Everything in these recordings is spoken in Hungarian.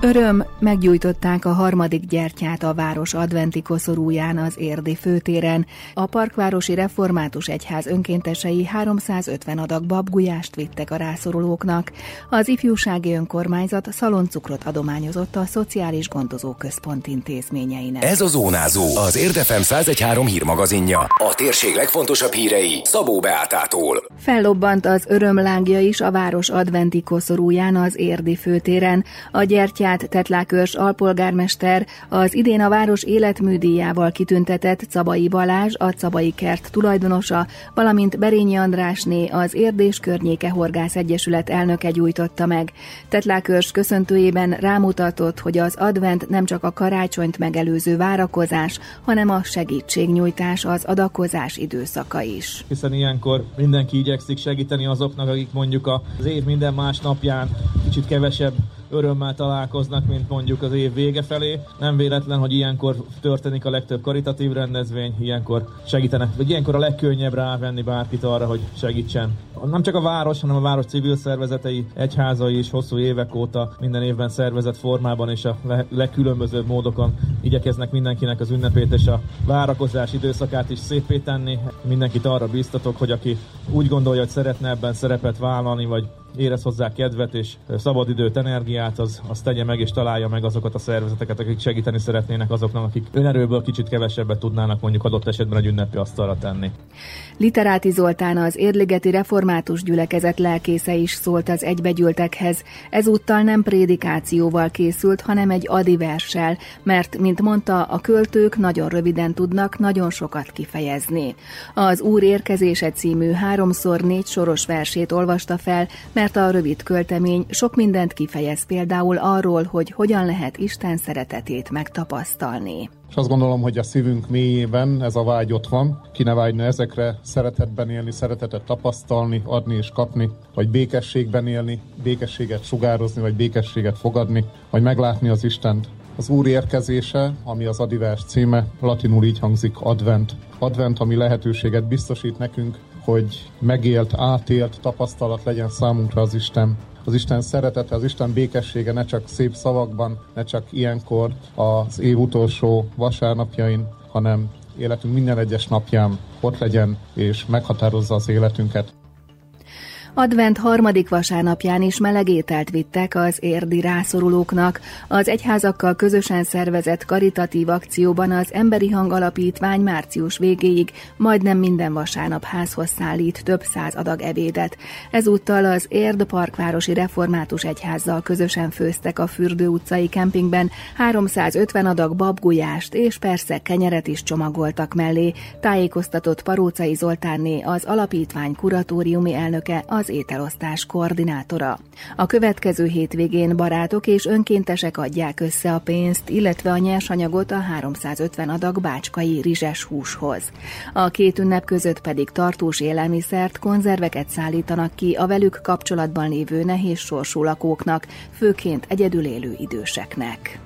Öröm, meggyújtották a harmadik gyertyát a város adventi koszorúján az Érdi főtéren. A Parkvárosi Református Egyház önkéntesei 350 adag babgulyást vittek a rászorulóknak. Az ifjúsági önkormányzat szaloncukrot adományozott a Szociális Gondozó Központ intézményeinek. Ez a Zónázó, az Érdefem 113 hírmagazinja. A térség legfontosabb hírei Szabó Beátától. Fellobbant az örömlángja is a város adventi koszorúján az Érdi főtéren. A gyertyát Horváth Tetlákörs alpolgármester az idén a város életműdíjával kitüntetett Cabai Balázs, a Cabai Kert tulajdonosa, valamint Berényi Andrásné az Érdés Környéke Horgász Egyesület elnöke gyújtotta meg. Tetlákörs köszöntőjében rámutatott, hogy az advent nem csak a karácsonyt megelőző várakozás, hanem a segítségnyújtás, az adakozás időszaka is. Hiszen ilyenkor mindenki igyekszik segíteni azoknak, akik mondjuk az év minden más napján kicsit kevesebb örömmel találkoznak, mint mondjuk az év vége felé. Nem véletlen, hogy ilyenkor történik a legtöbb karitatív rendezvény, ilyenkor segítenek, vagy ilyenkor a legkönnyebb rávenni bárkit arra, hogy segítsen. Nem csak a város, hanem a város civil szervezetei, egyházai is hosszú évek óta minden évben szervezett formában és a legkülönbözőbb módokon igyekeznek mindenkinek az ünnepét és a várakozás időszakát is szépé tenni. Mindenkit arra biztatok, hogy aki úgy gondolja, hogy szeretne ebben szerepet vállalni, vagy érez hozzá kedvet és szabadidőt, energiát, az, az tegye meg és találja meg azokat a szervezeteket, akik segíteni szeretnének azoknak, akik önerőből kicsit kevesebbet tudnának mondjuk adott esetben egy ünnepi asztalra tenni. Literáti Zoltán az Érligeti Református Gyülekezet lelkésze is szólt az egybegyűltekhez. Ezúttal nem prédikációval készült, hanem egy adiverssel, mert, mint mondta, a költők nagyon röviden tudnak nagyon sokat kifejezni. Az Úr érkezése című háromszor négy soros versét olvasta fel, mert mert a rövid költemény sok mindent kifejez például arról, hogy hogyan lehet Isten szeretetét megtapasztalni. És azt gondolom, hogy a szívünk mélyében ez a vágy ott van. Ki ne vágyna ezekre szeretetben élni, szeretetet tapasztalni, adni és kapni, vagy békességben élni, békességet sugározni, vagy békességet fogadni, vagy meglátni az Istent. Az Úr érkezése, ami az Adivers címe, latinul így hangzik advent. Advent, ami lehetőséget biztosít nekünk hogy megélt, átélt tapasztalat legyen számunkra az Isten. Az Isten szeretete, az Isten békessége ne csak szép szavakban, ne csak ilyenkor az év utolsó vasárnapjain, hanem életünk minden egyes napján ott legyen és meghatározza az életünket. Advent harmadik vasárnapján is meleg ételt vittek az érdi rászorulóknak. Az egyházakkal közösen szervezett karitatív akcióban az Emberi Hang Alapítvány március végéig majdnem minden vasárnap házhoz szállít több száz adag ebédet. Ezúttal az Érd Parkvárosi Református Egyházzal közösen főztek a Fürdő utcai kempingben 350 adag babgulyást és persze kenyeret is csomagoltak mellé, tájékoztatott Parócai Zoltánné az alapítvány kuratóriumi elnöke az az ételosztás koordinátora. A következő hétvégén barátok és önkéntesek adják össze a pénzt, illetve a nyersanyagot a 350 adag bácskai rizses húshoz. A két ünnep között pedig tartós élelmiszert, konzerveket szállítanak ki a velük kapcsolatban lévő nehéz sorsú lakóknak, főként egyedül élő időseknek.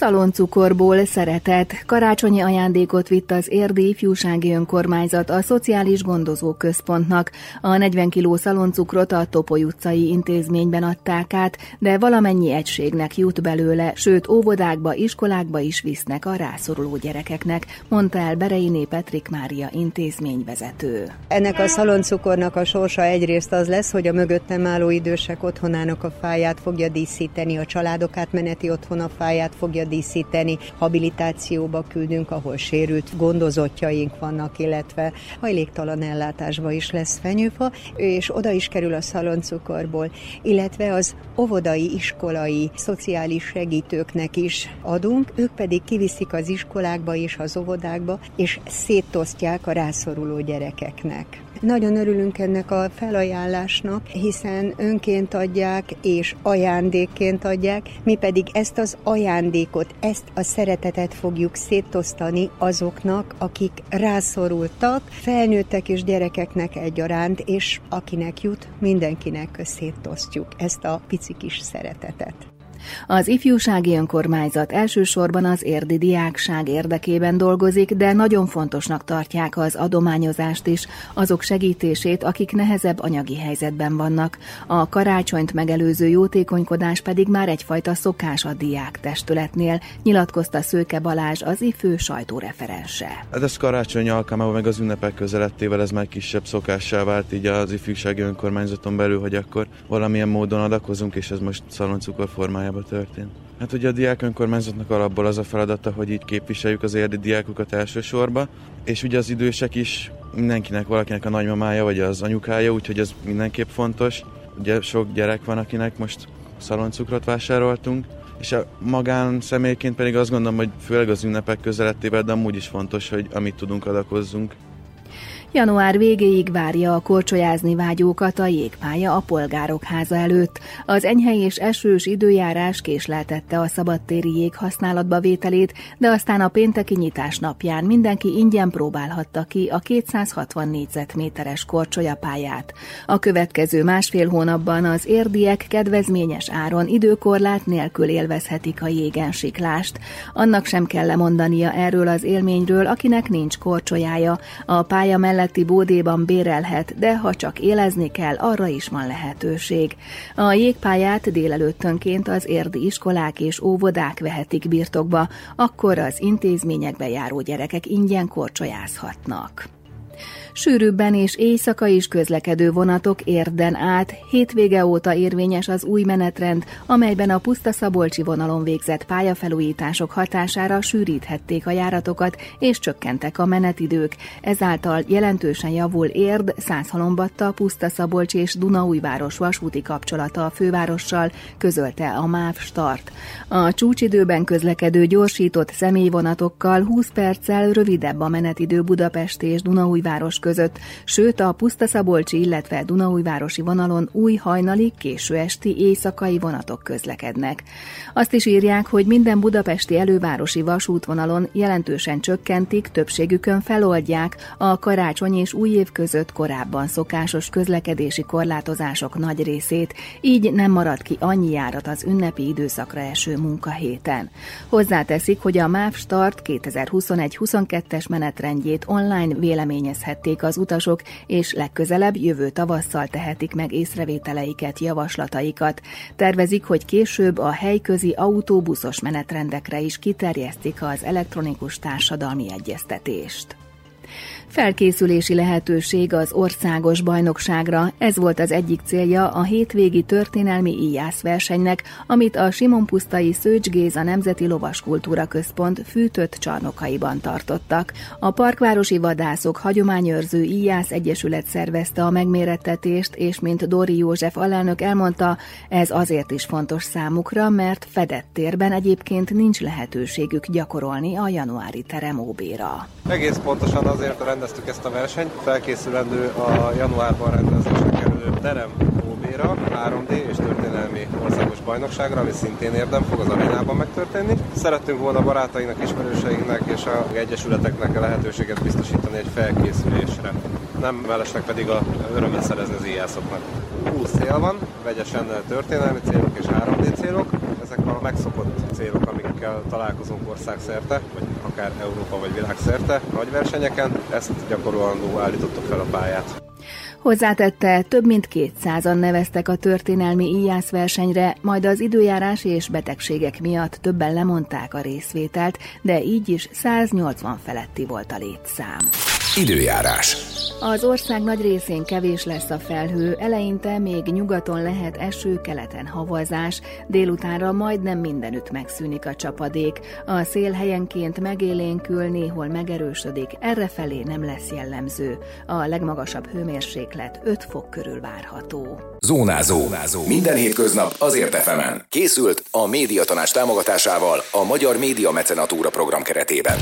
Szaloncukorból szeretett karácsonyi ajándékot vitt az Érdi Ifjúsági Önkormányzat a Szociális Gondozó Központnak. A 40 kg szaloncukrot a Topoly utcai intézményben adták át, de valamennyi egységnek jut belőle, sőt óvodákba, iskolákba is visznek a rászoruló gyerekeknek, mondta el Bereiné Petrik Mária intézményvezető. Ennek a szaloncukornak a sorsa egyrészt az lesz, hogy a mögöttem álló idősek otthonának a fáját fogja díszíteni, a családok átmeneti otthona fáját fogja díszíteni, habilitációba küldünk, ahol sérült gondozottjaink vannak, illetve hajléktalan ellátásba is lesz fenyőfa, és oda is kerül a szaloncukorból, illetve az óvodai, iskolai, szociális segítőknek is adunk, ők pedig kiviszik az iskolákba és az óvodákba, és szétosztják a rászoruló gyerekeknek. Nagyon örülünk ennek a felajánlásnak, hiszen önként adják és ajándékként adják, mi pedig ezt az ajándékot, ezt a szeretetet fogjuk szétosztani azoknak, akik rászorultak, felnőttek és gyerekeknek egyaránt, és akinek jut, mindenkinek szétosztjuk ezt a pici kis szeretetet. Az ifjúsági önkormányzat elsősorban az érdi diákság érdekében dolgozik, de nagyon fontosnak tartják az adományozást is, azok segítését, akik nehezebb anyagi helyzetben vannak. A karácsonyt megelőző jótékonykodás pedig már egyfajta szokás a diák testületnél, nyilatkozta Szőke Balázs, az ifő sajtóreferense. Hát ez karácsony alkalmával, meg az ünnepek közelettével ez már kisebb szokássá vált így az ifjúsági önkormányzaton belül, hogy akkor valamilyen módon adakozunk, és ez most szaloncukor formájában történt. Hát ugye a diák önkormányzatnak alapból az a feladata, hogy így képviseljük az érdi diákokat elsősorban, és ugye az idősek is mindenkinek, valakinek a nagymamája vagy az anyukája, úgyhogy ez mindenképp fontos. Ugye sok gyerek van, akinek most szaloncukrot vásároltunk, és a magán személyként pedig azt gondolom, hogy főleg az ünnepek közelettével, de amúgy is fontos, hogy amit tudunk, adakozzunk. Január végéig várja a korcsolyázni vágyókat a jégpálya a polgárok háza előtt. Az enyhe és esős időjárás késleltette a szabadtéri jég használatba vételét, de aztán a pénteki nyitás napján mindenki ingyen próbálhatta ki a 260 négyzetméteres korcsolyapályát. A következő másfél hónapban az érdiek kedvezményes áron időkorlát nélkül élvezhetik a jégen siklást. Annak sem kell lemondania erről az élményről, akinek nincs korcsolyája. A pálya mellett melletti bódéban bérelhet, de ha csak élezni kell, arra is van lehetőség. A jégpályát délelőttönként az érdi iskolák és óvodák vehetik birtokba, akkor az intézményekbe járó gyerekek ingyen korcsolyázhatnak. Sűrűbben és éjszaka is közlekedő vonatok érden át, hétvége óta érvényes az új menetrend, amelyben a Puszta Szabolcsi vonalon végzett pályafelújítások hatására sűríthették a járatokat és csökkentek a menetidők. Ezáltal jelentősen javul érd, Százhalombatta, Puszta Szabolcsi és Dunaújváros vasúti kapcsolata a fővárossal, közölte a MÁV Start. A csúcsidőben közlekedő gyorsított személyvonatokkal 20 perccel rövidebb a menetidő Budapest és Dunaújváros között, sőt a Pusztaszabolcsi, illetve Dunaújvárosi vonalon új hajnali, késő esti éjszakai vonatok közlekednek. Azt is írják, hogy minden budapesti elővárosi vasútvonalon jelentősen csökkentik, többségükön feloldják a karácsony és új év között korábban szokásos közlekedési korlátozások nagy részét, így nem marad ki annyi járat az ünnepi időszakra eső munkahéten. Hozzáteszik, hogy a MÁV Start 2021-22-es menetrendjét online véleményezhették megtették az utasok, és legközelebb jövő tavasszal tehetik meg észrevételeiket, javaslataikat. Tervezik, hogy később a helyközi autóbuszos menetrendekre is kiterjesztik az elektronikus társadalmi egyeztetést. Felkészülési lehetőség az országos bajnokságra, ez volt az egyik célja a hétvégi történelmi íjász versenynek, amit a Simon Pusztai Szőcs Géza Nemzeti Lovaskultúra Központ fűtött csarnokaiban tartottak. A parkvárosi vadászok hagyományőrző íjász egyesület szervezte a megmérettetést, és mint Dori József alelnök elmondta, ez azért is fontos számukra, mert fedett térben egyébként nincs lehetőségük gyakorolni a januári teremóbéra. Egész pontosan azért rendeztük ezt a versenyt, felkészülendő a januárban rendezésre kerülő terem OB-ra, 3D és történelmi országos bajnokságra, ami szintén érdem fog az arénában megtörténni. Szerettünk volna barátainknak, ismerőseinknek és a egyesületeknek a lehetőséget biztosítani egy felkészülésre. Nem mellesleg pedig a örömet szerezni az íjászoknak. 20 cél van, vegyesen történelmi célok és 3D célok. Ezek a megszokott célok, amikkel találkozunk országszerte, vagy akár Európa vagy világszerte nagy versenyeken. Ezt gyakorlandó állítottuk fel a pályát. Hozzátette, több mint 200-an neveztek a történelmi íjász versenyre, majd az időjárás és betegségek miatt többen lemondták a részvételt, de így is 180 feletti volt a létszám. Időjárás. Az ország nagy részén kevés lesz a felhő, eleinte még nyugaton lehet eső, keleten havazás, délutánra majdnem mindenütt megszűnik a csapadék. A szél helyenként megélénkül, néhol megerősödik, errefelé nem lesz jellemző. A legmagasabb hőmérséklet 5 fok körül várható. Zónázó. Zónázó. Minden hétköznap azért efemen. Készült a médiatanás támogatásával a Magyar Média Mecenatúra program keretében.